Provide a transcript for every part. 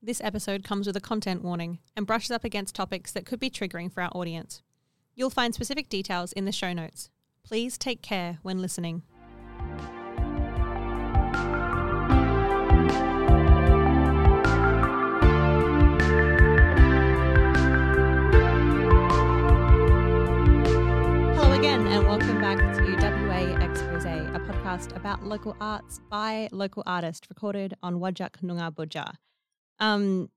This episode comes with a content warning and brushes up against topics that could be triggering for our audience. You'll find specific details in the show notes. Please take care when listening. Hello again, and welcome back to WA Expose, a podcast about local arts by local artists, recorded on Wajak Noongar Boodja. Um,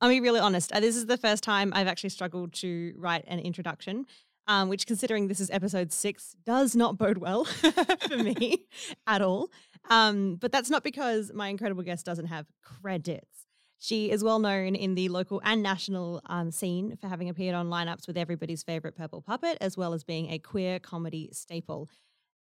I'll be really honest. uh, This is the first time I've actually struggled to write an introduction, um, which, considering this is episode six, does not bode well for me at all. Um, but that's not because my incredible guest doesn't have credits. She is well known in the local and national um, scene for having appeared on lineups with everybody's favorite purple puppet, as well as being a queer comedy staple.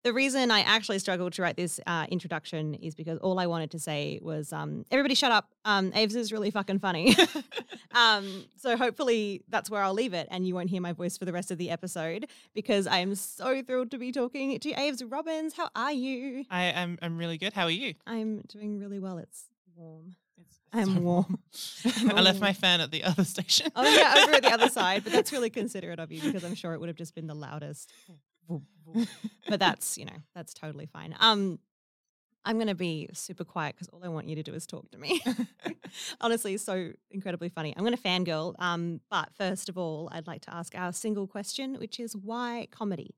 The reason I actually struggled to write this uh, introduction is because all I wanted to say was, um, "Everybody, shut up! Um, Aves is really fucking funny." um, so hopefully that's where I'll leave it, and you won't hear my voice for the rest of the episode because I am so thrilled to be talking to Aves Robins. How are you? I am I'm really good. How are you? I'm doing really well. It's warm. It's, I'm warm. I left my fan at the other station. Oh yeah, over at the other side, but that's really considerate of you because I'm sure it would have just been the loudest. But that's you know that's totally fine. Um, I'm gonna be super quiet because all I want you to do is talk to me. Honestly, so incredibly funny. I'm gonna fangirl. Um, but first of all, I'd like to ask our single question, which is why comedy?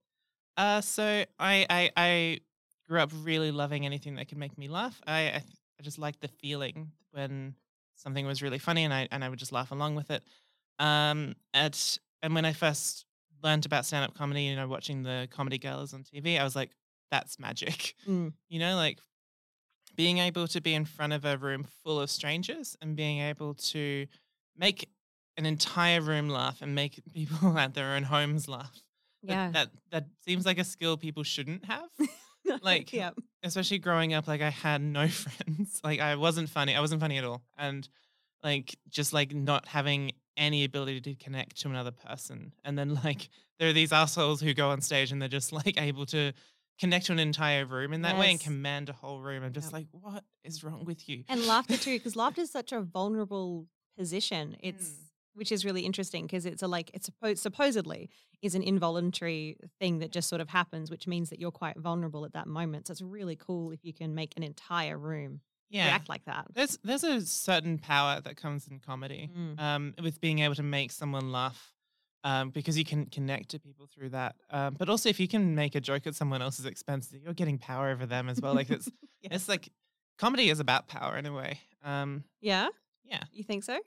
Uh, so I, I I grew up really loving anything that could make me laugh. I I, I just liked the feeling when something was really funny, and I and I would just laugh along with it. Um, at and when I first learned about stand up comedy, you know, watching the comedy girls on TV, I was like, that's magic. Mm. You know, like being able to be in front of a room full of strangers and being able to make an entire room laugh and make people at their own homes laugh. That- Yeah. That, that seems like a skill people shouldn't have. like yeah. especially growing up like I had no friends. Like I wasn't funny. I wasn't funny at all. And like just like not having any ability to connect to another person. And then like there are these assholes who go on stage and they're just like able to connect to an entire room in that way and command a whole room. I'm just Yep. like, what is wrong with you? and laughter too because laughter is such a vulnerable position it's Mm. which is really interesting because it's a like it's supposed supposedly is an involuntary thing that just sort of happens which means that you're quite vulnerable at that moment so it's really cool if you can make an entire room yeah. react like that There's there's a certain power that comes in comedy, Mm. um, with being able to make someone laugh, um, because you can connect to people through that. Um, but also, if you can make a joke at someone else's expense, you're getting power over them as well. Like it's Yeah. it's like comedy is about power in a way. Um, yeah yeah, you think so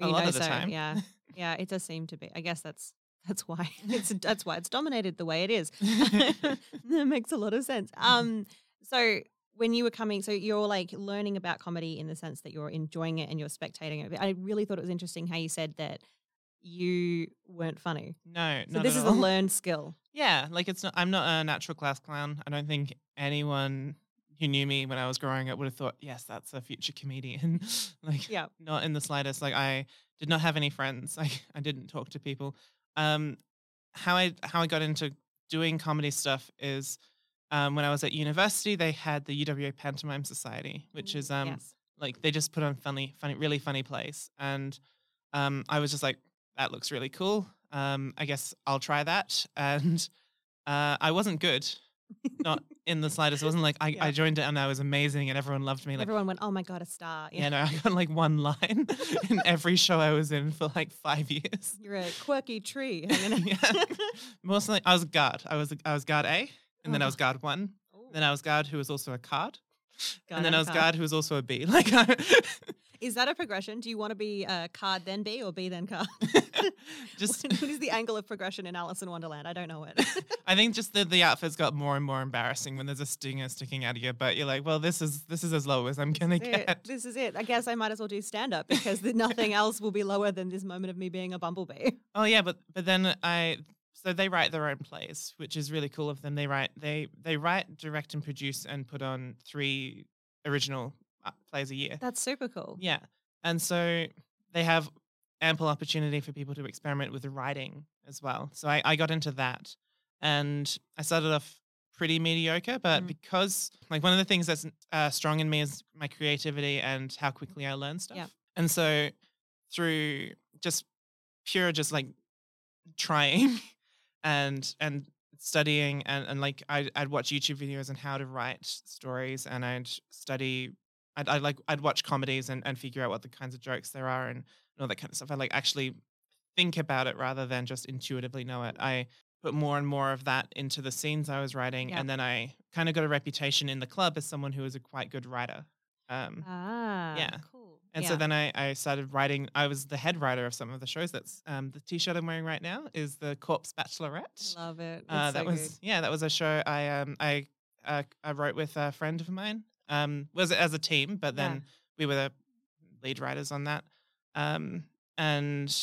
A lot of the so, time. yeah yeah it does seem to be i guess that's that's why it's that's why it's dominated the way it is that makes a lot of sense um so when you were coming so you're like learning about comedy in the sense that you're enjoying it and you're spectating it i really thought it was interesting how you said that you weren't funny no, so this is a learned skill Yeah, like it's not. I'm not a natural class clown. I don't think anyone who knew me when I was growing up would have thought, yes, that's a future comedian. like, Yeah. not in the slightest. Like, I did not have any friends. I I didn't talk to people. Um, how I how I got into doing comedy stuff is, um, when I was at university, they had the UWA Pantomime Society, which is um yes like they just put on funny, funny, really funny plays, and um, I was just like, that looks really cool. Um, I guess I'll try that, and uh, I wasn't good, not in the slightest. It wasn't like I, Yeah. I joined it and I was amazing and everyone loved me. Like, everyone went oh my god a star yeah, no, I got like one line in every show I was in for like five years. you're a quirky tree yeah, mostly I was guard. I was I was guard A, and then I Oh. was guard one. Ooh. Then I was oh. guard who was also a card, Guard and then I was card. guard who was also a B. Like, I, Is that a progression? Do you want to be a card then B or B then card? just what is the angle of progression in Alice in Wonderland? I don't know it. I think just the the outfits got more and more embarrassing when there's a stinger sticking out of your butt. You're like, well, this is this is as low as I'm gonna This is it. get. This is it. I guess I might as well do stand up because nothing else will be lower than this moment of me being a bumblebee. Oh yeah, but but then I so they write their own plays, which is really cool of them. They write they they write, direct, and produce and put on three original uh, plays a year. That's super cool. Yeah, and so they have ample opportunity for people to experiment with writing as well. So I, I got into that, and I started off pretty mediocre, but Mm. because like one of the things that's uh, strong in me is my creativity and how quickly I learn stuff. Yep. And so through just pure just like trying and and studying and, and like I'd, I'd watch youtube videos on how to write stories and i'd study i'd, I'd like i'd watch comedies and, and figure out what the kinds of jokes there are and, and all that kind of stuff i like actually think about it rather than just intuitively know it i put more and more of that into the scenes i was writing Yep. and then i kind of got a reputation in the club as someone who was a quite good writer um, Ah, Yeah. cool. And Yeah. so then I, I started writing. I was the head writer of some of the shows. That's um, the T-shirt I'm wearing right now is the Corpse Bachelorette. love it. Uh, so that was good. yeah, that was a show I um I uh, I wrote with a friend of mine. Um, was as a team, but then Yeah. we were the lead writers on that. Um, and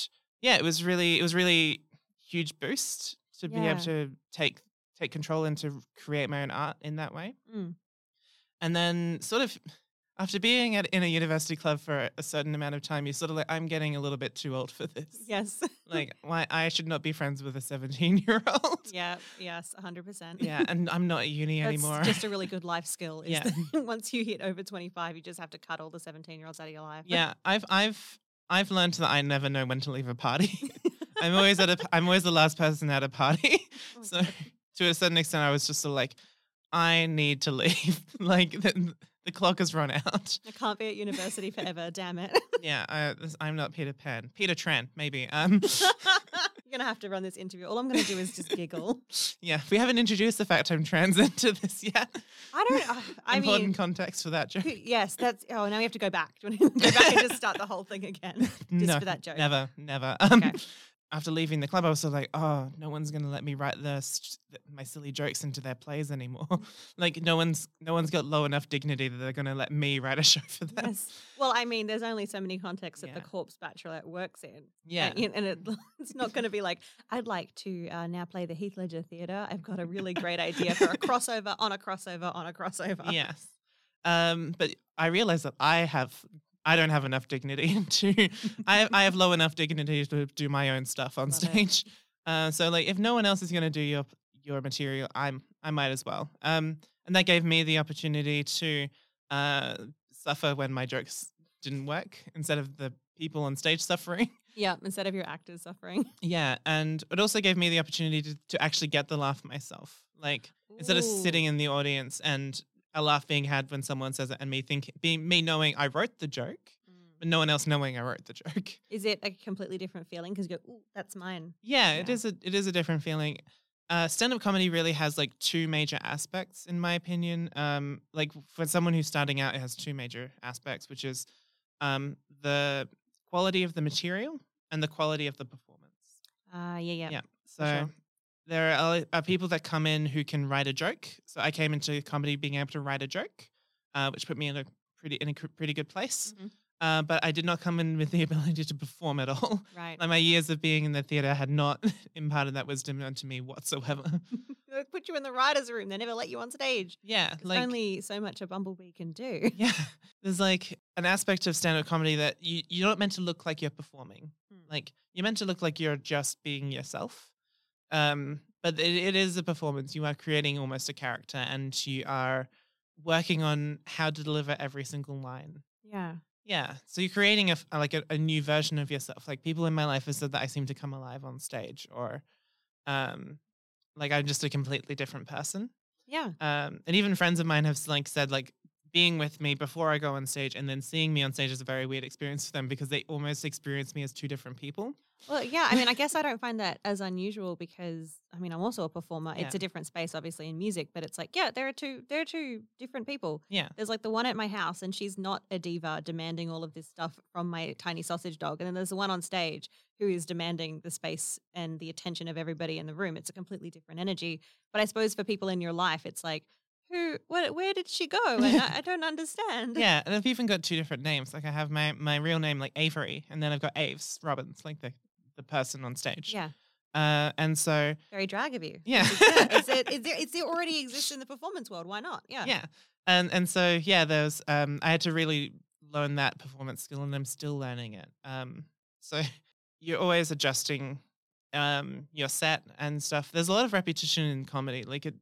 yeah, it was really it was really huge boost to be able to take take control and to create my own art in that way. Mm. And then sort of after being at in a university club for a certain amount of time, you're sort of like, I'm getting a little bit too old for this. Yes. Like, why I should not be friends with a 17 year old. yeah. Yes. hundred percent. Yeah, and I'm not at uni That's anymore. just a really good life skill. Is Yeah. once you hit over 25, you just have to cut all the 17 year olds out of your life. yeah, I've I've I've learned that I never know when to leave a party. I'm always at a I'm always the last person at a party. Oh, so to a certain extent, I was just sort of like, I need to leave. like the, the clock has run out. I can't be at university forever. Damn it. Yeah, I, I'm not Peter Pan. Peter Tran, maybe. Um, You're gonna have to run this interview. All I'm gonna do is just giggle. yeah, we haven't introduced the fact I'm trans into this yet. I don't. I, I Important mean, context for that joke. yes, that's. Oh, now we have to go back. Do you want to go back and just start the whole thing again, just no, for that joke? Never, never. Um, Okay. After leaving the club, I was sort of like, oh, no one's gonna let me write the st- my silly jokes into their plays anymore. like, no one's no one's got low enough dignity that they're gonna let me write a show for them. Yes. Well, I mean, there's only so many contexts that the corpse bachelorette works in. Yeah. And, and it, it's not going to be like, I'd like to uh, now play the Heath Ledger Theatre. I've got a really great idea for a crossover on a crossover on a crossover. yes. Um, but I realized that I have I don't have enough dignity to I I have low enough dignity to do my own stuff on Love stage. Uh, so like if no one else is gonna do your your material, I'm I might as well. Um, and that gave me the opportunity to uh suffer when my jokes didn't work instead of the people on stage suffering. Yeah. Instead of your actors suffering. Yeah, and it also gave me the opportunity to, to actually get the laugh myself. Like instead of sitting in the audience and a laugh being had when someone says it, and me thinking, being me knowing I wrote the joke, but no one else knowing I wrote the joke. Is it a completely different feeling? Because you go, ooh, that's mine. Yeah, it Yeah. is a it is a different feeling. Uh, stand-up comedy really has like two major aspects, in my opinion. Um, like for someone who's starting out, it has two major aspects, which is um, the quality of the material and the quality of the performance. Uh, yeah, yeah. Yeah. So sure. There are, are people that come in who can write a joke. So I came into comedy being able to write a joke, uh, which put me in a pretty in a pretty good place. Mhm. Uh, but I did not come in with the ability to perform at all. Right. Like my years of being in the theater had not imparted that wisdom onto me whatsoever. They put you in the writer's room. They never let you on stage. yeah, like only so much a bumblebee can do. yeah, there's like an aspect of stand-up comedy that you you're not meant to look like you're performing. Hmm. Like you're meant to look like you're just being yourself. Um, but it, it is a performance. You are creating almost a character, and you are working on how to deliver every single line. Yeah. Yeah, so you're creating a like a, a new version of yourself. Like people in my life have said that I seem to come alive on stage, or um, like I'm just a completely different person. Yeah. Um, and even friends of mine have like said like being with me before I go on stage and then seeing me on stage is a very weird experience for them because they almost experience me as two different people. Well, yeah. I mean, I guess I don't find that as unusual because I mean, I'm also a performer. Yeah. It's a different space, obviously, in music, but it's like, yeah, there are two, there are two different people. Yeah. There's like the one at my house, and she's not a diva demanding all of this stuff from my tiny sausage dog. And then there's the one on stage who is demanding the space and the attention of everybody in the room. It's a completely different energy. But I suppose for people in your life, it's like, who, what, where did she go? And I, I don't understand. Yeah, and I've even got two different names. Like I have my my real name like Avery, and then I've got Aves Robins, like the the person on stage. Yeah. Uh, and so Very drag of you. Yeah. It's, it, it's, it's, it already exists in the performance world. Why not? Yeah. yeah, and and so yeah, there's um, I had to really learn that performance skill, and I'm still learning it. Um, so you're always adjusting um your set and stuff. There's a lot of repetition in comedy. Like it,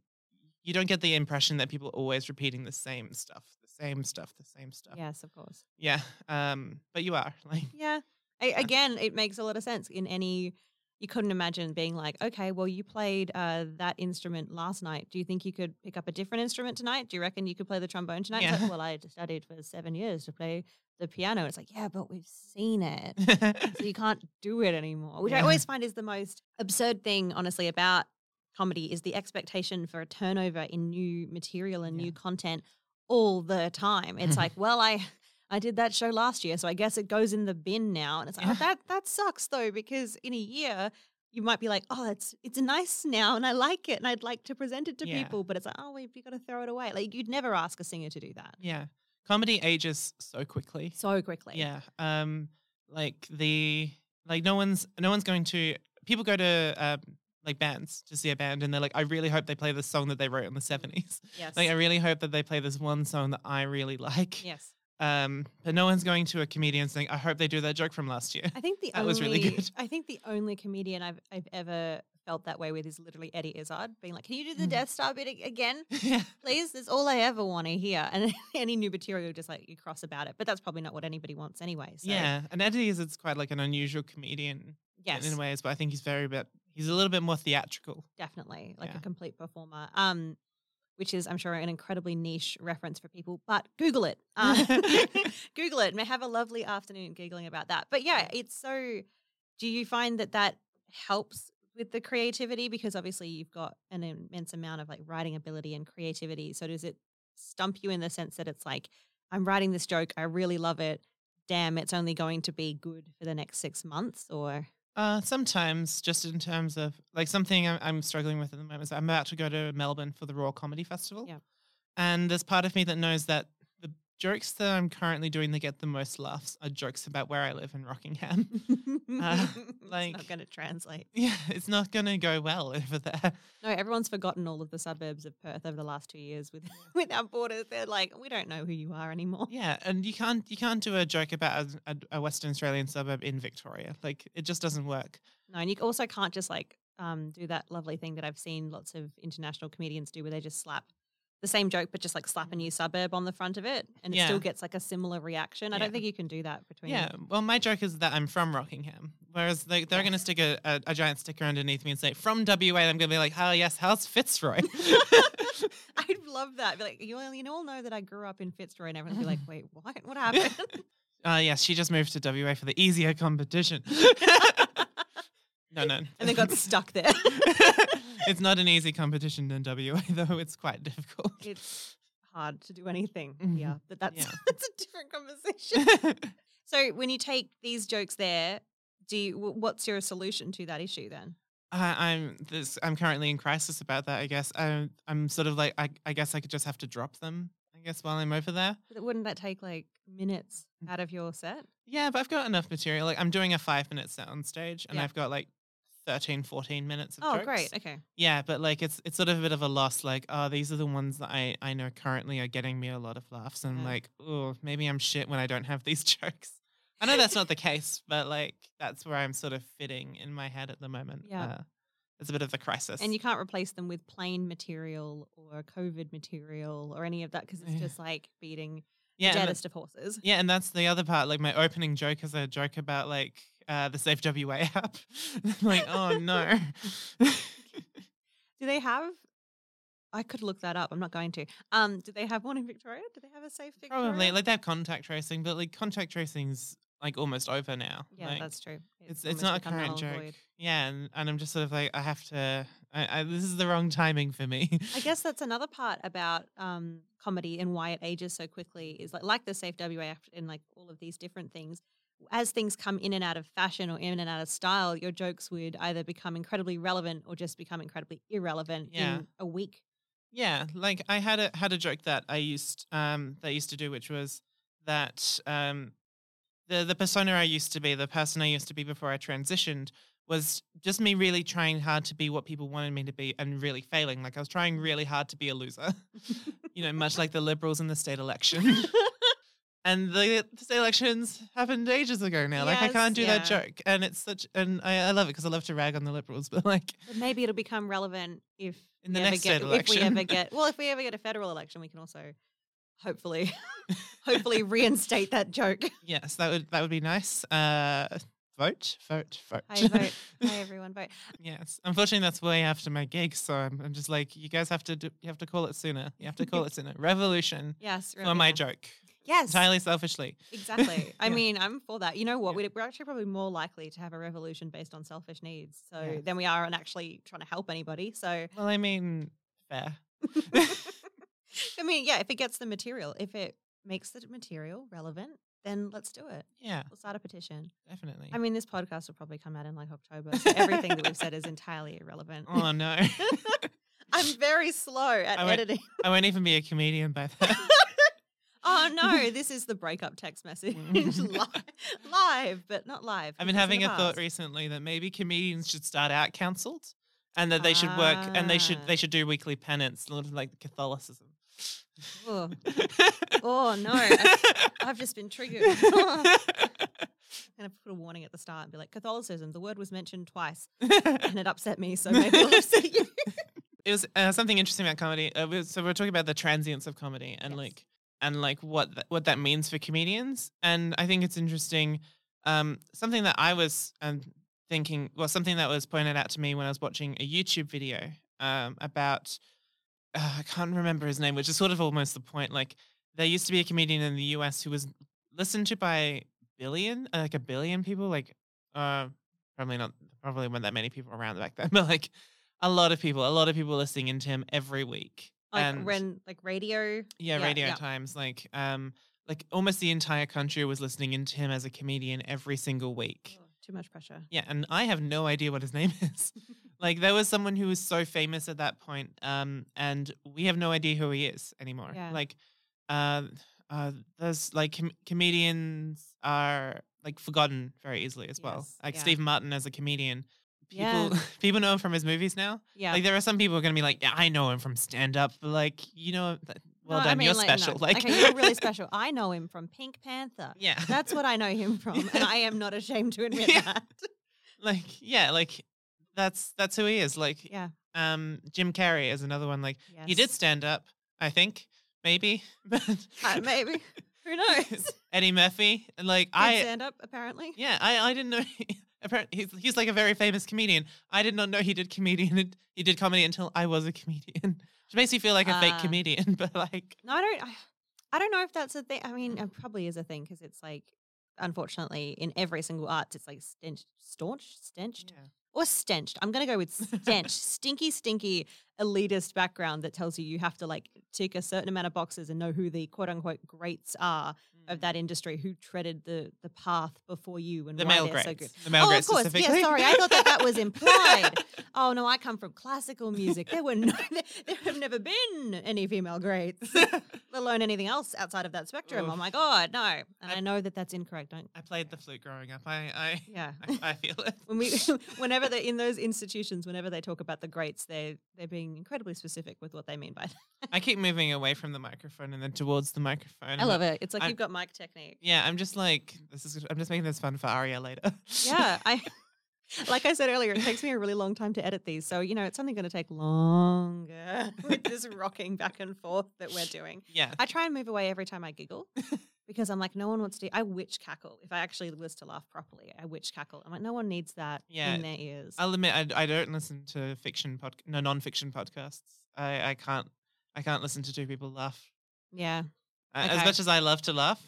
you don't get the impression that people are always repeating the same stuff, the same stuff, the same stuff. Yes, of course. Yeah. Um, but you are like Yeah. I, again, it makes a lot of sense in any. You couldn't imagine being like, okay, well, you played uh, that instrument last night. Do you think you could pick up a different instrument tonight? Do you reckon you could play the trombone tonight? Yeah. like, well, I studied for seven years to play the piano. It's like, yeah, but we've seen it. so you can't do it anymore. Which I always find is the most absurd thing, honestly, about comedy is the expectation for a turnover in new material and Yeah. new content all the time. It's like, well, I I did that show last year, so I guess it goes in the bin now. And it's like, Yeah. oh, that that sucks though, because in a year you might be like, oh, it's it's nice now, and I like it, and I'd like to present it to Yeah. people. But it's like, oh, we've got to throw it away. Like you'd never ask a singer to do that yeah. Comedy ages so quickly. so quickly. Yeah. Um like the like no one's no one's going to people go to um like bands to see a band and they're like I really hope they play this song that they wrote in the 70s. Yes. Like I really hope that they play this one song that I really like. yes. Um but no one's going to a comedian saying I hope they do that joke from last year. I think the That only was really good. I think the only comedian I've I've ever felt that way with is literally Eddie Izzard, being like, "Can you do the Mm. Death Star bit again, yeah. please?" That's all I ever want to hear. And any new material, just like you cross about it. But that's probably not what anybody wants anyway. So, Yeah. And Eddie is it's quite like an unusual comedian yes, in ways, but I think he's very bit he's a little bit more theatrical. definitely like Yeah. a complete performer. Um, which is I'm sure an incredibly niche reference for people, but Google it. Uh, Google it. May have a lovely afternoon googling about that. But yeah, it's so. Do you find that that helps with the creativity because obviously you've got an immense amount of like writing ability and creativity. So does it stump you in the sense that it's like I'm writing this joke, I really love it. Damn, it's only going to be good for the next six months, or Uh, sometimes, just in terms of like something I'm, I'm struggling with at the moment is I'm about to go to Melbourne for the Raw Comedy Festival. Yeah. And there's part of me that knows that jokes that I'm currently doing that get the most laughs are jokes about where I live in Rockingham. Uh, it's like- not going to translate. yeah, it's not going to go well over there. No, everyone's forgotten all of the suburbs of Perth over the last two years with without borders. They're like, we don't know who you are anymore. Yeah, and you can't you can't do a joke about a, a, a Western Australian suburb in Victoria. Like it just doesn't work. No, and you also can't just like um, do that lovely thing that I've seen lots of international comedians do, where they just slap the same joke, but just like slap a new suburb on the front of it, and it Yeah. still gets like a similar reaction. I Yeah. don't think you can do that between. Yeah, well, my joke is that I'm from Rockingham, whereas they, they're going to stick a, a, a giant sticker underneath me and say from WA. I'm going to be like, "Oh yes, how's Fitzroy?" I'd love that. Be like, you all, you all know that I grew up in Fitzroy, and everyone would be like, wait, what? What happened? uh, yes, she just moved to WA for the easier competition. No, no, and they got stuck there. it's not an easy competition in WA though. It's quite difficult. it's hard to do anything. Mhm. Yeah, but that's Yeah. that's a different conversation. so when you take these jokes there, do you, what's your solution to that issue then? I, I'm this. I'm currently in crisis about that. I guess I'm. I'm sort of like. I, I guess I could just have to drop them. I guess while I'm over there. But Wouldn't that take like minutes Mm. out of your set? Yeah, but I've got enough material. Like I'm doing a five minute set on stage, and Yeah. I've got like 13, 14 minutes of Oh, jokes. great. Okay. Yeah, but like it's it's sort of a bit of a loss. Like, oh, these are the ones that I I know currently are getting me a lot of laughs, and Yeah. like, oh, maybe I'm shit when I don't have these jokes. I know that's not the case, but like that's where I'm sort of fitting in my head at the moment. Yeah. uh, it's a bit of a crisis. And you can't replace them with plain material or COVID material or any of that because it's Yeah. just like beating yeah, deadest of horses. Yeah, and that's the other part. Like my opening joke is a joke about like uh, the Safe WA app. like, oh no. Do they have I could look that up. I'm not going to. Um, do they have one in Victoria? Do they have a safe Victoria? Probably like they have contact tracing, but like contact tracing's like almost over now. Yeah, Like, that's true. It's it's almost not a current joke. void. Yeah, and, and I'm just sort of like I have to. I, I, this is the wrong timing for me. I guess that's another part about um, comedy and why it ages so quickly is like like the Safe WA Act and like all of these different things. As things come in and out of fashion or in and out of style, your jokes would either become incredibly relevant or just become incredibly irrelevant Yeah. in a week. Yeah, like I had a had a joke that I used um that I used to do, which was that um the the persona I used to be, the person I used to be before I transitioned, was just me really trying hard to be what people wanted me to be and really failing. Like I was trying really hard to be a loser. you know, much like the liberals in the state election. and the, elections happened ages ago now. like I can't do that joke. And it's such and I, I love it because I love to rag on the liberals, but like But maybe it'll become relevant if In the we ever next get, state if we ever get well, if we ever get a federal election, we can also hopefully hopefully reinstate that joke. Yes, that would that would be nice. Uh, vote, vote, vote. Hey, vote. Hey, everyone, vote. yes, unfortunately, that's way after my gig, so I'm, I'm just like, you guys have to do, you have to call it sooner. You have to call it sooner. Revolution Yes, for my yeah. joke, Yes, entirely selfishly. Exactly. I Yeah. mean, I'm for that. You know what? Yeah. We're actually probably more likely to have a revolution based on selfish needs, so than we are on actually trying to help anybody. So, Well, I mean, fair. I mean, yeah, if it gets the material, if it makes the material relevant, then let's do it. Yeah, We'll start a petition. definitely. I mean, this podcast will probably come out in like October, so everything that we've said is entirely irrelevant. oh no, I'm very slow at I editing. I won't even be a comedian by then. Oh no, this is the breakup text message live, live, but not live. I've been having a the thought recently that maybe comedians should start out cancelled, and that they should work and they should Ah. they should do weekly penance, a little like Catholicism. Oh, oh no, I, I've just been triggered. I'm gonna put a warning at the start and be like, Catholicism. The word was mentioned twice, and it upset me. So maybe it'll upset you. it was uh, something interesting about comedy. Uh, we- so we're talking about the transience of comedy and Yes. like and like what th- what that means for comedians. And I think it's interesting. Um, something that I was um, thinking, well, something that was pointed out to me when I was watching a YouTube video um, about. Uh, I can't remember his name, which is sort of almost the point. Like there used to be a comedian in the U.S. who was listened to by billion, uh, like a billion people. Like uh, probably not, probably weren't that many people around back then, but like a lot of people, a lot of people listening into him every week. Like and when, like radio. yeah, radio times, like um, like almost the entire country was listening into him as a comedian every single week. Oh, too much pressure. Yeah, and I have no idea what his name is. like there was someone who was so famous at that point, um, and we have no idea who he is anymore. Yeah. Like, uh, uh, there's like com- comedians are like forgotten very easily as well. Like yeah. Steve Martin as a comedian. People Yeah. people know him from his movies now. Yeah. Like there are some people who are gonna be like, yeah, I know him from stand up, but like you know, well No, I done, mean, you're like, no. special. Like okay, you're really special. I know him from Pink Panther. yeah, That's what I know him from, and I am not ashamed to admit Yeah. that. like yeah, like that's that's who he is. Like Yeah. um, Jim Carrey is another one. Like Yes. he did stand up, I think, maybe, but Uh, maybe. Who knows? Eddie Murphy, and like Did I stand up apparently. yeah, I I didn't know. Apparently, he's, he's like a very famous comedian. I did not know he did comedian. He did comedy until I was a comedian, which makes me feel like a fake Ah. comedian. But like, No, I don't. I, I don't know if that's a thing. I mean, it probably is a thing because it's like, unfortunately, in every single arts, it's like stench, staunch, stenched, or stenched. I'm gonna go with stench, stinky, stinky, elitist background that tells you you have to like tick a certain amount of boxes and know who the quote unquote greats are of that industry who treaded the the path before you and the why male they're grades, so good. the male oh, grades of course. specifically. Yeah, sorry. I thought that that was implied. oh no, I come from classical music. There were no, there, there have never been any female greats, let alone anything else outside of that spectrum. Oh Oof. my god, no. And I- I, know that that's incorrect. Don't. I played the flute growing up. I I Yeah. I, I feel it. when we, whenever they're in those institutions, whenever they talk about the greats, they they're being incredibly specific with what they mean by that. I keep moving away from the microphone and then towards the microphone. I love it. It's like I'm- you've got mic technique. Yeah, I'm just like this is. I'm just making this fun for Aria later. Yeah, I like I said earlier, it takes me a really long time to edit these. So, you know, it's only going to take longer with this rocking back and forth that we're doing. yeah. I try and move away every time I giggle because I'm like, no one wants to. I witch cackle. If I actually was to laugh properly, I witch cackle. I'm like, no one needs that Yeah, in their ears. I'll admit I, I don't listen to fiction pod no non-fiction podcasts. I, I can't I can't listen to two people laugh. yeah, Uh, As much as I love to laugh,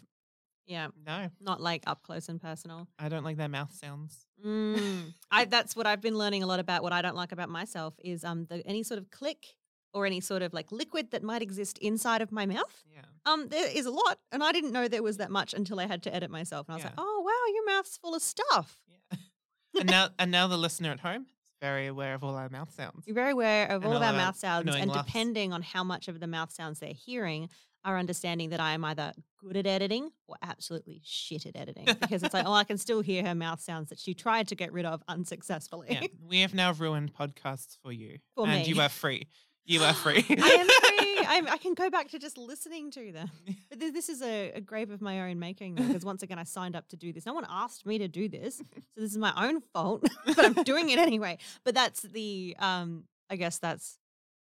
yeah, no, not like up close and personal. I don't like their mouth sounds. Mm. I that's what I've been learning a lot about. What I don't like about myself is um the any sort of click or any sort of like liquid that might exist inside of my mouth. Yeah. Um, there is a lot, and I didn't know there was that much until I had to edit myself, and I was Yeah. like, oh wow, your mouth's full of stuff. Yeah. and now and now the listener at home is very aware of all our mouth sounds. You're very aware of And all of our our mouth sounds, and laughs. depending on how much of the mouth sounds they're hearing, are understanding that I am either good at editing or absolutely shit at editing. Because it's like, oh, I can still hear her mouth sounds that she tried to get rid of unsuccessfully. Yeah. We have now ruined podcasts for you. For and me. you are free. You are free. I am free. I'm, I can go back to just listening to them. But this, this is a, a grave of my own making, because once again, I signed up to do this. No one asked me to do this, so this is my own fault. but I'm doing it anyway. But that's the, um, I guess that's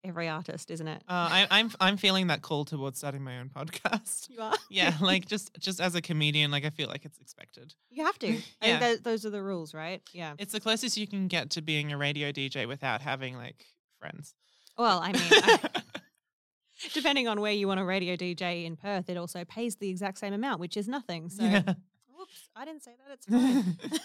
every artist, isn't it? Uh, I, I'm I'm feeling that call towards starting my own podcast. you are. Yeah, like just just as a comedian, like I feel like it's expected. You have to. I Yeah. think tho- those are the rules, right? Yeah. It's the closest you can get to being a radio DJ without having like friends. Well, I mean, I- depending on where you want a radio DJ in Perth, it also pays the exact same amount, which is nothing. So, yeah. whoops, I didn't say that. It's fine.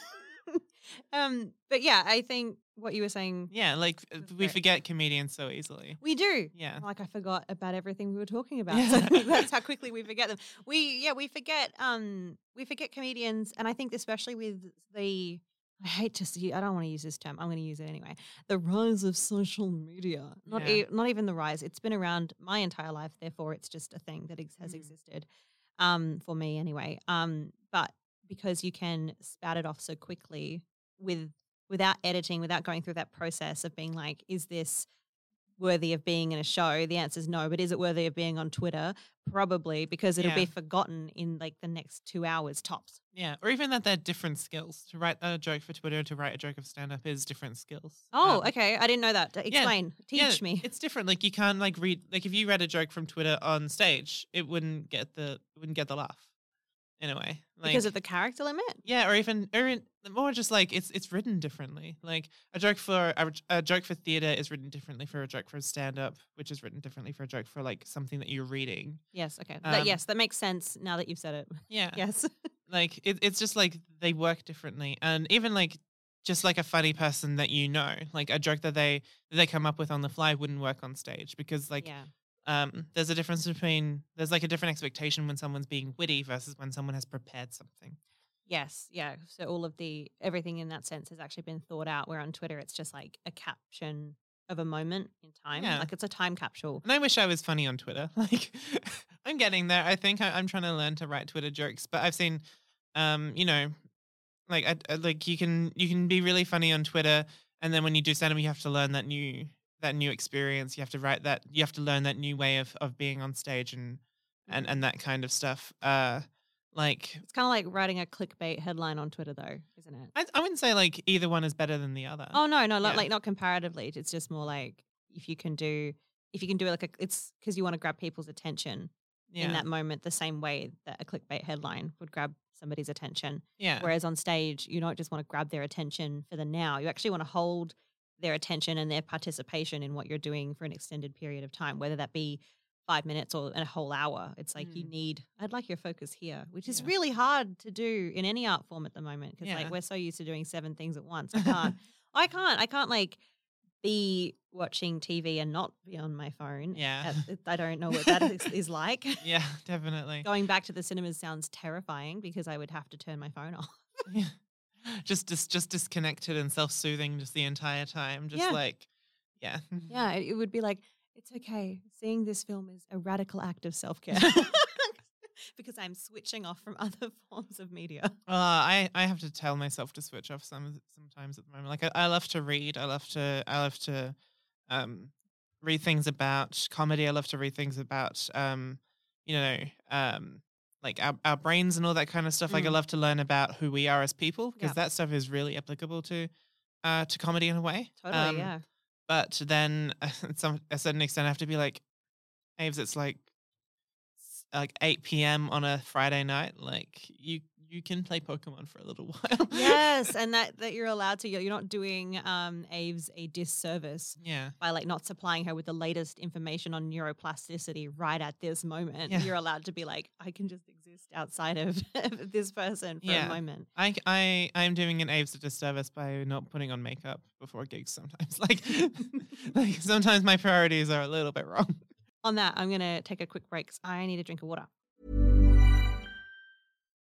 um, but yeah, I think what you were saying, yeah, like uh, we forget comedians so easily. we do. Yeah. Like I forgot about everything we were talking about. Yeah. So that's how quickly we forget them. We yeah, we forget um we forget comedians and I think especially with the I hate to see I don't want to use this term. I'm going to use it anyway. The rise of social media. Not Yeah. e- not even the rise. It's been around my entire life therefore it's just a thing that ex- has Mm. existed. Um for me anyway. Um but because you can spout it off so quickly with without editing, without going through that process of being like, is this worthy of being in a show? The answer is no. But is it worthy of being on Twitter? Probably, because it'll be forgotten in like the next two hours tops. Yeah, or even that they're different skills. To write a joke for Twitter, to write a joke of stand up is different skills. Oh, Um, okay. I didn't know that. Explain. Teach yeah, me. It's different. Like you can't like read like if you read a joke from Twitter on stage, it wouldn't get the it wouldn't get the laugh. In a way, like because of the character limit? yeah, or even or more just like it's it's written differently. Like a joke for a, a joke for theater is written differently for a joke for stand up, which is written differently for a joke for like something that you're reading. Yes. Okay. that, Um, yes, that makes sense now that you've said it. Yeah, Yes. like it, it's just like they work differently and even like just like a funny person that you know like a joke that they that they come up with on the fly wouldn't work on stage because like yeah. Um there's a difference between there's like a different expectation when someone's being witty versus when someone has prepared something Yes, yeah. So all of the everything in that sense has actually been thought out. Where on Twitter, it's just like a caption of a moment in time. Yeah. Like it's a time capsule. and i wish i was funny on twitter like i'm getting there i think I, i'm trying to learn to write twitter jokes but i've seen um you know like I, I- like you can you can be really funny on twitter and then when you do stand up you have to learn that new that new experience you have to write that you have to learn that new way of of being on stage and and and that kind of stuff uh like It's kind of like writing a clickbait headline on Twitter, though, isn't it? I, I wouldn't say like either one is better than the other Oh no, no, not Yeah. like not comparatively. It's just more like if you can do if you can do it like a, it's because you want to grab people's attention yeah in that moment the same way that a clickbait headline would grab somebody's attention. yeah Whereas on stage, you don't just want to grab their attention for the now. You actually want to hold their attention and their participation in what you're doing for an extended period of time, whether that be five minutes or a whole hour. It's like you Mm. need, I'd like your focus here, which is Yeah. really hard to do in any art form at the moment because Yeah. like we're so used to doing seven things at once. I can't, I can't, I can't like be watching TV and not be on my phone. Yeah. At- I don't know what that is, is like. yeah definitely Going back to the cinemas sounds terrifying because I would have to turn my phone off. Yeah. Just dis- just disconnected and self-soothing just the entire time. Just Yeah. like yeah. Yeah, it, would be like, it's okay. Seeing this film is a radical act of self care because I'm switching off from other forms of media. Uh, I I have to tell myself to switch off some sometimes at the moment. Like I, I love to read. I love to I love to um read things about comedy. I love to read things about um you know um like our, our brains and all that kind of stuff. Like I Mm. love to learn about who we are as people because Yeah. that stuff is really applicable to uh to comedy in a way. Totally, Um, yeah. But then at some a certain extent, I have to be like, Aves, it's like, like 8 p.m. on a Friday night, like you you can play Pokemon for a little while. yes, and that that you're allowed to. You're, you're not doing um, Aves a disservice yeah. by like not supplying her with the latest information on neuroplasticity right at this moment. Yeah. You're allowed to be like, I can just exist outside of this person for Yeah. a moment. I, I I'm doing an Aves a disservice by not putting on makeup before gigs sometimes. Like like sometimes my priorities are a little bit wrong. On that, I'm gonna take a quick break. I need a drink of water.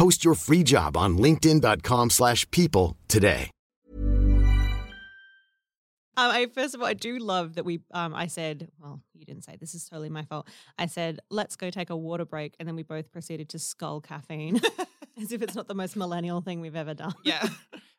Post your free job on linkedin.com/people slash people today. Um, I first of all, I do love that we. Um, I said, well, you didn't say this is totally my fault. I said, let's go take a water break, and then we both proceeded to skull caffeine, as if it's not the most millennial thing we've ever done. Yeah.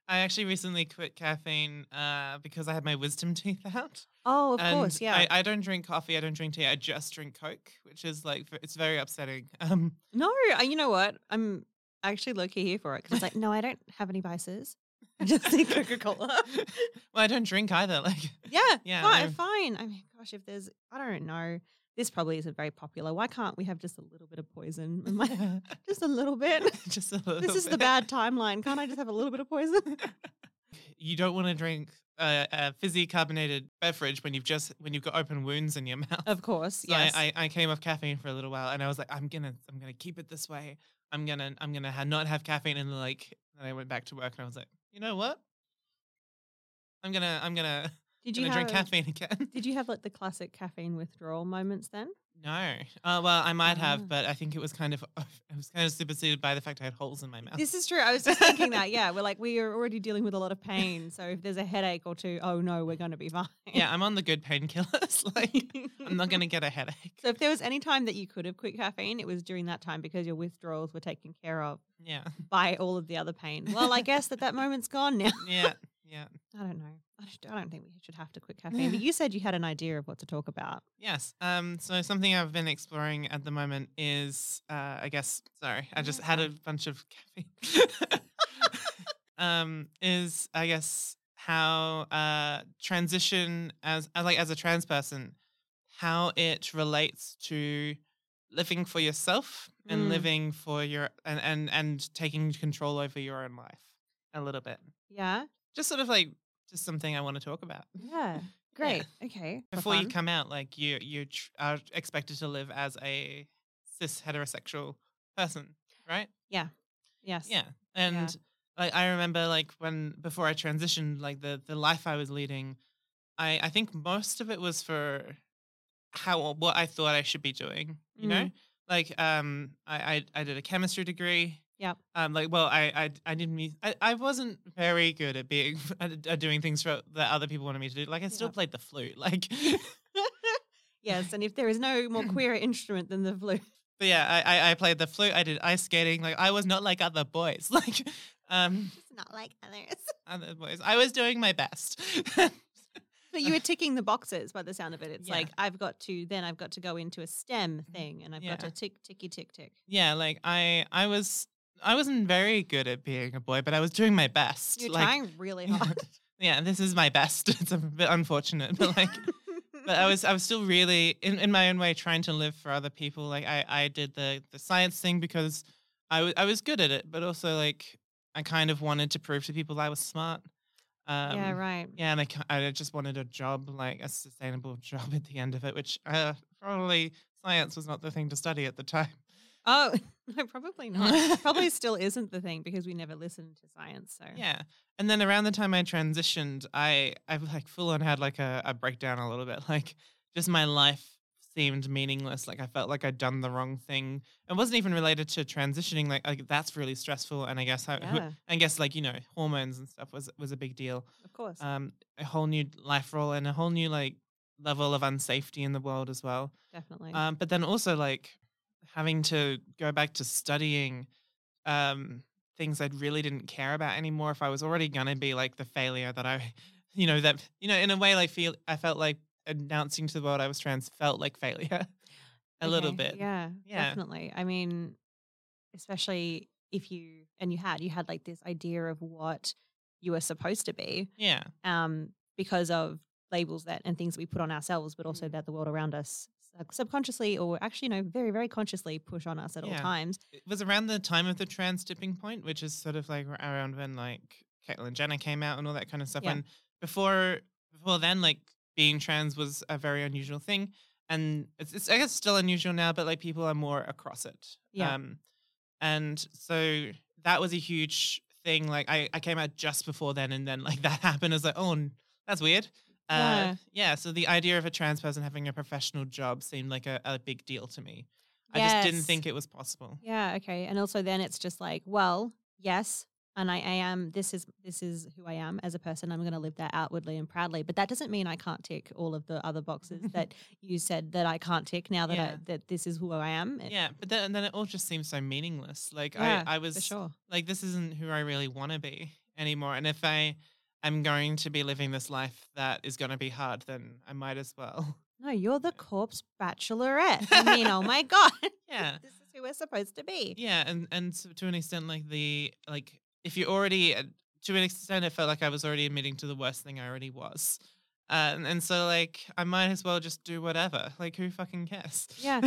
I actually recently quit caffeine uh, because I had my wisdom teeth out. Oh, of and course, yeah. I, I don't drink coffee. I don't drink tea. I just drink Coke, which is like it's very upsetting. Um, no, uh, you know what? I'm actually low key here for it because it's like, no, I don't have any vices. I just think Coca Cola. well, I don't drink either. Like, Yeah, Yeah, fine, fine. I mean, gosh, if there's, I don't know. This probably isn't very popular. Why can't we have just a little bit of poison? my- just a little bit. just a little. This is the bad timeline. Can't I just have a little bit of poison? You don't want to drink a, a fizzy carbonated beverage when you've just when you've got open wounds in your mouth. of course, So yes. I, I, I came off caffeine for a little while, and I was like, I'm gonna I'm gonna keep it this way. I'm gonna I'm gonna ha- not have caffeine, and like then I went back to work, and I was like, you know what? I'm gonna I'm gonna did you gonna have, drink caffeine again. Did you have like the classic caffeine withdrawal moments then? No, uh, well I might Ah. have, but I think it was kind of it was kind of superseded by the fact I had holes in my mouth. This is true. I was just thinking that. Yeah, we're like we are already dealing with a lot of pain. So if there's a headache or two, oh no, we're going to be fine. yeah, I'm on the good painkillers. like I'm not gonna get a headache. So if there was any time that you could have quit caffeine, it was during that time because your withdrawals were taken care of Yeah, by all of the other pain. Well, I guess that that moment's gone now. yeah, yeah. I don't know. I don't, I don't think we should have to quit caffeine. But you said you had an idea of what to talk about. Yes. Um. So something I've been exploring at the moment is, uh, I guess. Sorry, I just had a bunch of caffeine. um. Is I guess how uh transition as, as like as a trans person, how it relates to living for yourself and Mm. living for your and and and taking control over your own life a little bit. Yeah. Just sort of like just something I want to talk about. Yeah. Great. Okay. before you come out, like you you tr- are expected to live as a cis heterosexual person, right? Yeah. Yes. Yeah, and like I remember, like when before I transitioned, like the the life I was leading, I I think most of it was for how what I thought I should be doing. You know, Mhm. like um, I, I I did a chemistry degree. Yep. Um, like, well, I, I, I didn't mean, I, I wasn't very good at being, at, at doing things for, that other people wanted me to do. Like, I still played the flute. Like, yes. And if there is no more queer instrument than the flute, But yeah, I, I I played the flute. I did ice skating. Like I was not like other boys. Like um it's not like others. other boys. I was doing my best. But you were ticking the boxes by the sound of it. It's Yeah. like I've got to then I've got to go into a STEM thing and I've got to tick ticky tick tick. yeah, like I I was I wasn't very good at being a boy, but I was doing my best. You're like, trying really hard. yeah, this is my best. It's a bit unfortunate, but like but I was I was still really in, in my own way trying to live for other people. Like I, I did the the science thing because I wa- I was good at it, but also like I kind of wanted to prove to people I was smart. Um, yeah, right. Yeah, and I, I just wanted a job, like a sustainable job at the end of it, which uh, probably science was not the thing to study at the time. Oh, no, probably not. probably still isn't the thing because we never listened to science. So Yeah. And then around the time I transitioned, I I've like full on had like a, a breakdown a little bit. Like just my life seemed meaningless. Like I felt like I'd done the wrong thing. It wasn't even related to transitioning. Like, like that's really stressful. And I guess I, Yeah. I guess like you know hormones and stuff was was a big deal. of course. Um, a whole new life role and a whole new like level of unsafety in the world as well. Definitely. Um, but then also like having to go back to studying um, things I really didn't care about anymore. If I was already gonna be like the failure that I, you know, that you know, in a way, like feel I felt like announcing to the world I was trans felt like failure a little bit. Yeah, Yeah. definitely. I mean, especially if you and you had you had like this idea of what you were supposed to be, Yeah. um, because of labels that and things we put on ourselves, but Mm. also that the world around us subconsciously or actually, no, very, very consciously push on us at all times. It was around the time of the trans tipping point, which is sort of like around when like Caitlyn Jenner came out and all that kind of stuff. Yeah. And before before then, like being trans was a very unusual thing. And it's, it's I guess still unusual now, but like people are more across it. Yeah. Um and so that was a huge thing. Like I, I came out just before then and then like that happened. I was like, oh that's weird. Uh, Yeah. yeah. So the idea of a trans person having a professional job seemed like a, a big deal to me. I just didn't think it was possible. Yeah, okay. And also then it's just like, well, yes, and I, I am this is this is who I am as a person. I'm gonna live that outwardly and proudly. But that doesn't mean I can't tick all of the other boxes that you said that I can't tick now that I, that this is who I am. It- Yeah, but then and then it all just seems so meaningless. Like Yeah, I, I was sure. like, this isn't who I really want to be anymore. And if I am going to be living this life that is going to be hard, then I might as well. No, you're the corpse bachelorette. I mean, oh my God. Yeah. this is who we're supposed to be. Yeah, and and so to an extent, like the like if you already uh, to an extent, it felt like I was already admitting to the worst thing I already was. Uh, and, and so like I might as well just do whatever. Like who fucking cares? Yeah.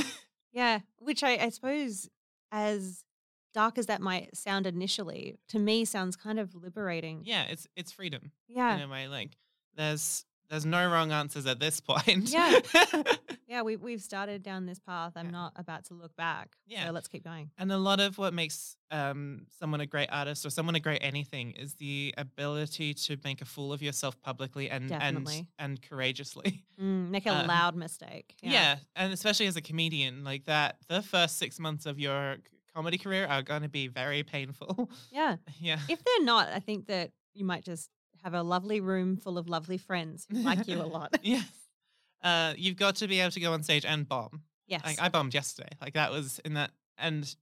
Yeah. Which I, I suppose as dark as that might sound initially, to me sounds kind of liberating. yeah, it's it's freedom. Yeah. in a way. Like there's there's no wrong answers at this point. Yeah. Yeah, we we've started down this path. I'm Yeah. not about to look back. Yeah. So let's keep going. and a lot of what makes um, someone a great artist or someone a great anything is the ability to make a fool of yourself publicly and Definitely. and and courageously. Mm, make a Uh, loud mistake. Yeah. and especially as a comedian, like that, the first six months of your comedy career are going to be very painful. Yeah. yeah. If they're not, I think that you might just have a lovely room full of lovely friends who like you a lot. yes. Uh, you've got to be able to go on stage and bomb. Yes. Like I bombed yesterday. Like that was in that, and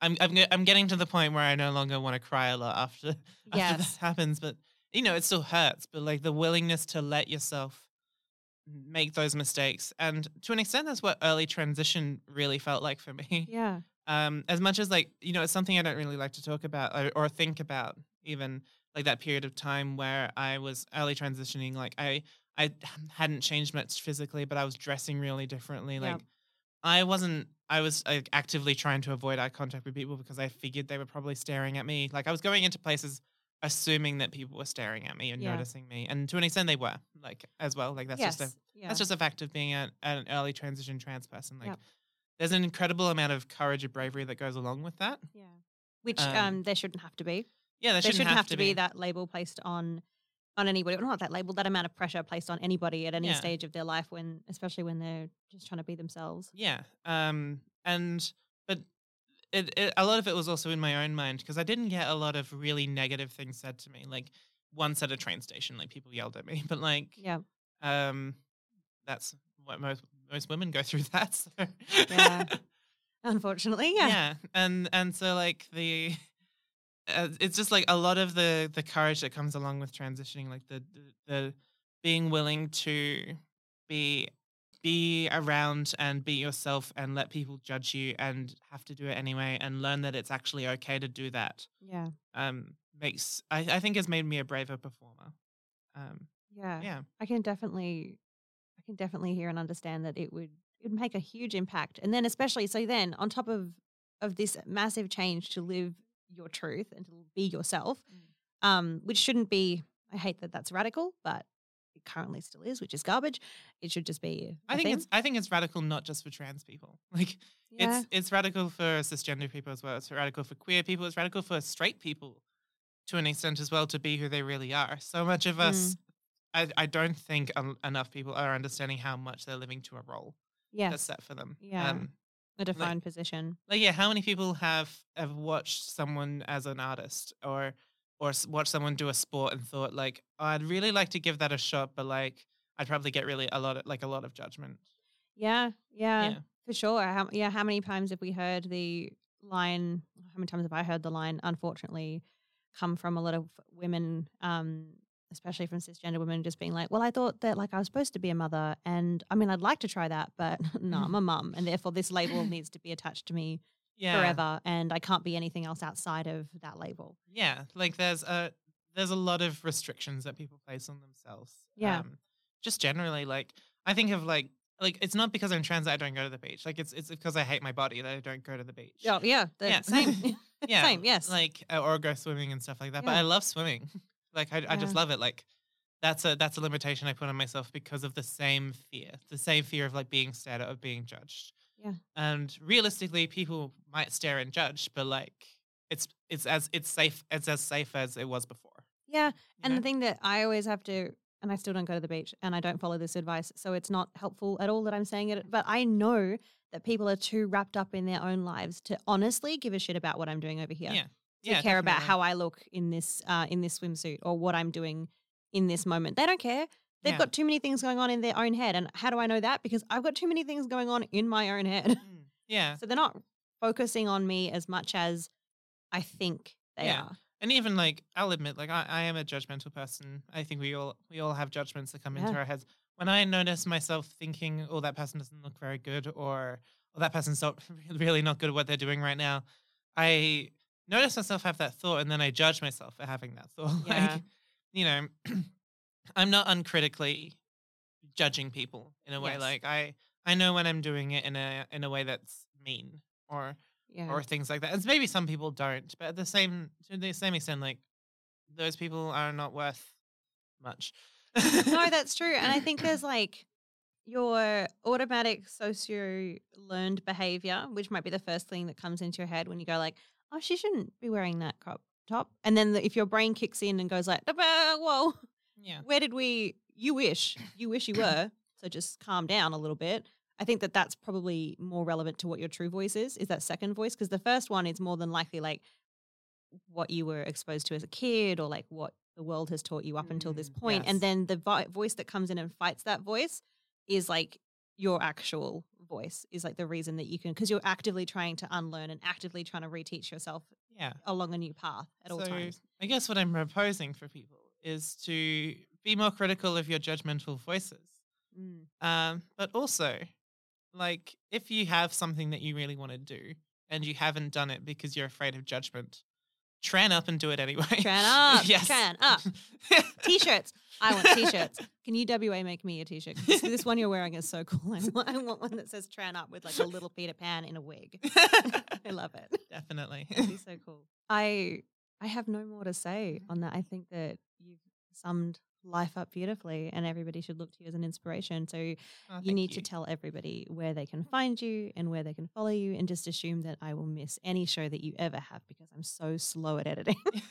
I'm I'm I'm getting to the point where I no longer want to cry a lot after after Yes. that happens. But you know, it still hurts. But like the willingness to let yourself make those mistakes, and to an extent, that's what early transition really felt like for me. yeah. Um, as much as like you know, it's something I don't really like to talk about or, or think about. Even like that period of time where I was early transitioning, like I I hadn't changed much physically, but I was dressing really differently. Yeah. Like I wasn't. I was like, actively trying to avoid eye contact with people because I figured they were probably staring at me. Like I was going into places assuming that people were staring at me and Yeah. noticing me, and to an extent they were. Like as well. Like that's yes. just a yeah. that's just a fact of being a, an early transition trans person. Like Yep. There's an incredible amount of courage and bravery that goes along with that. yeah. Which um, um, there shouldn't have to be. Yeah, there there shouldn't, have, to be. that label placed on on anybody not that label that amount of pressure placed on anybody at any Yeah. stage of their life when especially when they're just trying to be themselves Yeah. Um. And but it, it a lot of it was also in my own mind because I didn't get a lot of really negative things said to me. Like once at a train station, like people yelled at me. But like, yeah um, that's what most most women go through. That. So. Yeah. unfortunately yeah yeah and and so like the uh, it's just like a lot of the the courage that comes along with transitioning like the the, the being willing to be be around and be yourself and let people judge you and have to do it anyway and learn that it's actually okay to do that yeah um makes i, I think has made me a braver performer um yeah yeah i can definitely can definitely hear and understand that it would it would make a huge impact and then especially so then on top of of this massive change to live your truth and to be yourself um which shouldn't be i hate that that's radical but it currently still is which is garbage it should just be I think thing. it's I think it's radical not just for trans people. Like Yeah. It's it's radical for cisgender people as well. It's radical for queer people. It's radical for straight people to an extent as well to be who they really are. So much of us, I, I don't think en- enough people are understanding how much they're living to a role yes. that's set for them. Yeah. Um, a defined position. like yeah, how many people have have watched someone as an artist or or watched someone do a sport and thought like oh, I'd really like to give that a shot, but like I'd probably get really a lot of like a lot of judgment. Yeah, yeah, Yeah. for sure. How, yeah, how many times have we heard the line? How many times have I heard the line? Unfortunately, come from a lot of women, um, especially from cisgender women, just being like, "Well, I thought that like I was supposed to be a mother, and I mean, I'd like to try that, but no, I'm a mum, and therefore this label needs to be attached to me Yeah. forever, and I can't be anything else outside of that label." Yeah, like there's a there's a lot of restrictions that people place on themselves. Yeah. Um, just generally, like I think of like like it's not because I'm trans that I don't go to the beach. Like it's it's because I hate my body that I don't go to the beach. Oh, yeah, Yeah. same, yeah, same, yes. Like uh, or go swimming and stuff like that. But I love swimming. Like I I just love it. Like that's a that's a limitation I put on myself because of the same fear, the same fear of like being stared at, of being judged. Yeah. And realistically, people might stare and judge, but like it's it's as it's safe it's as safe as it was before. yeah. And know? the thing that I always have to, and I still don't go to the beach and I don't follow this advice. So it's not helpful at all that I'm saying it. But I know that people are too wrapped up in their own lives to honestly give a shit about what I'm doing over here. Yeah. To Yeah, care about how I look in this uh, in this swimsuit or what I'm doing in this moment. They don't care. They've Yeah. got too many things going on in their own head. And how do I know that? Because I've got too many things going on in my own head. Mm, Yeah. so they're not focusing on me as much as I think they Yeah. are. And even like I'll admit, like I, I am a judgmental person. I think we all we all have judgments that come into our heads. When I notice myself thinking, "Oh, that person doesn't look very good," or "Oh, that person's not really not good at what they're doing right now," I notice myself have that thought, and then I judge myself for having that thought. Yeah. like, you know, I'm not uncritically judging people in a way. Yes. Like I I know when I'm doing it in a in a way that's mean or Yeah. or things like that. And maybe some people don't, but at the same to the same extent, like those people are not worth much. no, that's true. And I think there's like your automatic socio learned behavior, which might be the first thing that comes into your head when you go like, "Oh, she shouldn't be wearing that crop top." And then the, if your brain kicks in and goes like, "Da-ba, "Whoa, yeah, where did we? You wish, you wish you were." so just calm down a little bit. I think that that's probably more relevant to what your true voice is. Is that second voice? Because the first one is more than likely like what you were exposed to as a kid or like what the world has taught you up until this Mm, point. And then the vi- voice that comes in and fights that voice is like your actual voice, is like the reason that you can, because you're actively trying to unlearn and actively trying to reteach yourself yeah. along a new path at all so times. I guess what I'm proposing for people is to be more critical of your judgmental voices. Mm. Um, but also, like, if you have something that you really want to do and you haven't done it because you're afraid of judgment, tran up and do it anyway. Tran up, yes. tran up. T-shirts. I want T-shirts. Can you WA make me a t-shirt? This, this one you're wearing is so cool. I want, I want one that says "Tran Up" with like a little Peter Pan in a wig. I love it. Definitely. That'd be so cool. I I have no more to say on that. I think that you've summed life up beautifully, and everybody should look to you as an inspiration. So Oh, you need to tell everybody where they can find you and where they can follow you, and just assume that I will miss any show that you ever have because I'm so slow at editing.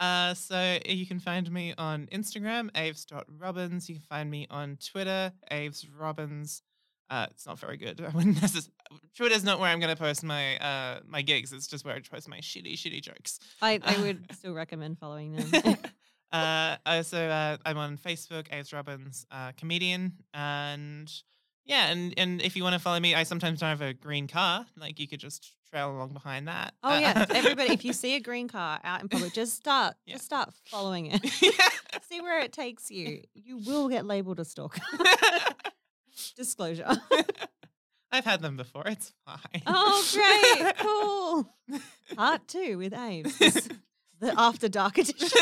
Uh, so you can find me on Instagram, aves.robins. You can find me on Twitter, avesrobins. Uh, it's not very good. I wouldn't necess- Twitter's not where I'm going to post my uh, my gigs. It's just where I post my shitty, shitty jokes. I, I would still recommend following them. Uh, also, uh, I'm on Facebook, Aves Robins, uh, comedian, and yeah, and and if you want to follow me, I sometimes don't have a green car. Like you could just trail along behind that. Oh Uh, yeah, everybody! If you see a green car out in public, just start, Yeah. just start following it. see where it takes you. You will get labeled a stalker. Disclosure. I've had them before. It's fine. Oh, great, cool. Part two with is the after dark edition.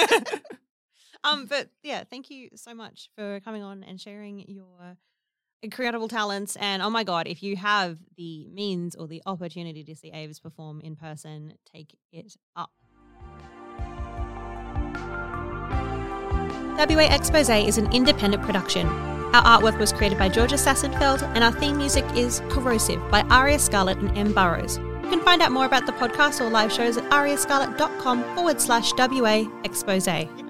Um, but yeah, thank you so much for coming on and sharing your incredible talents. And oh my god, if you have the means or the opportunity to see Aves perform in person, take it up. WA Expose is an independent production. Our artwork was created by Georgia Sassenfeld, and our theme music is Corrosive by Aria Scarlett and M. Burrows. You can find out more about the podcast or live shows at ariascarlett.com forward slash WA expose.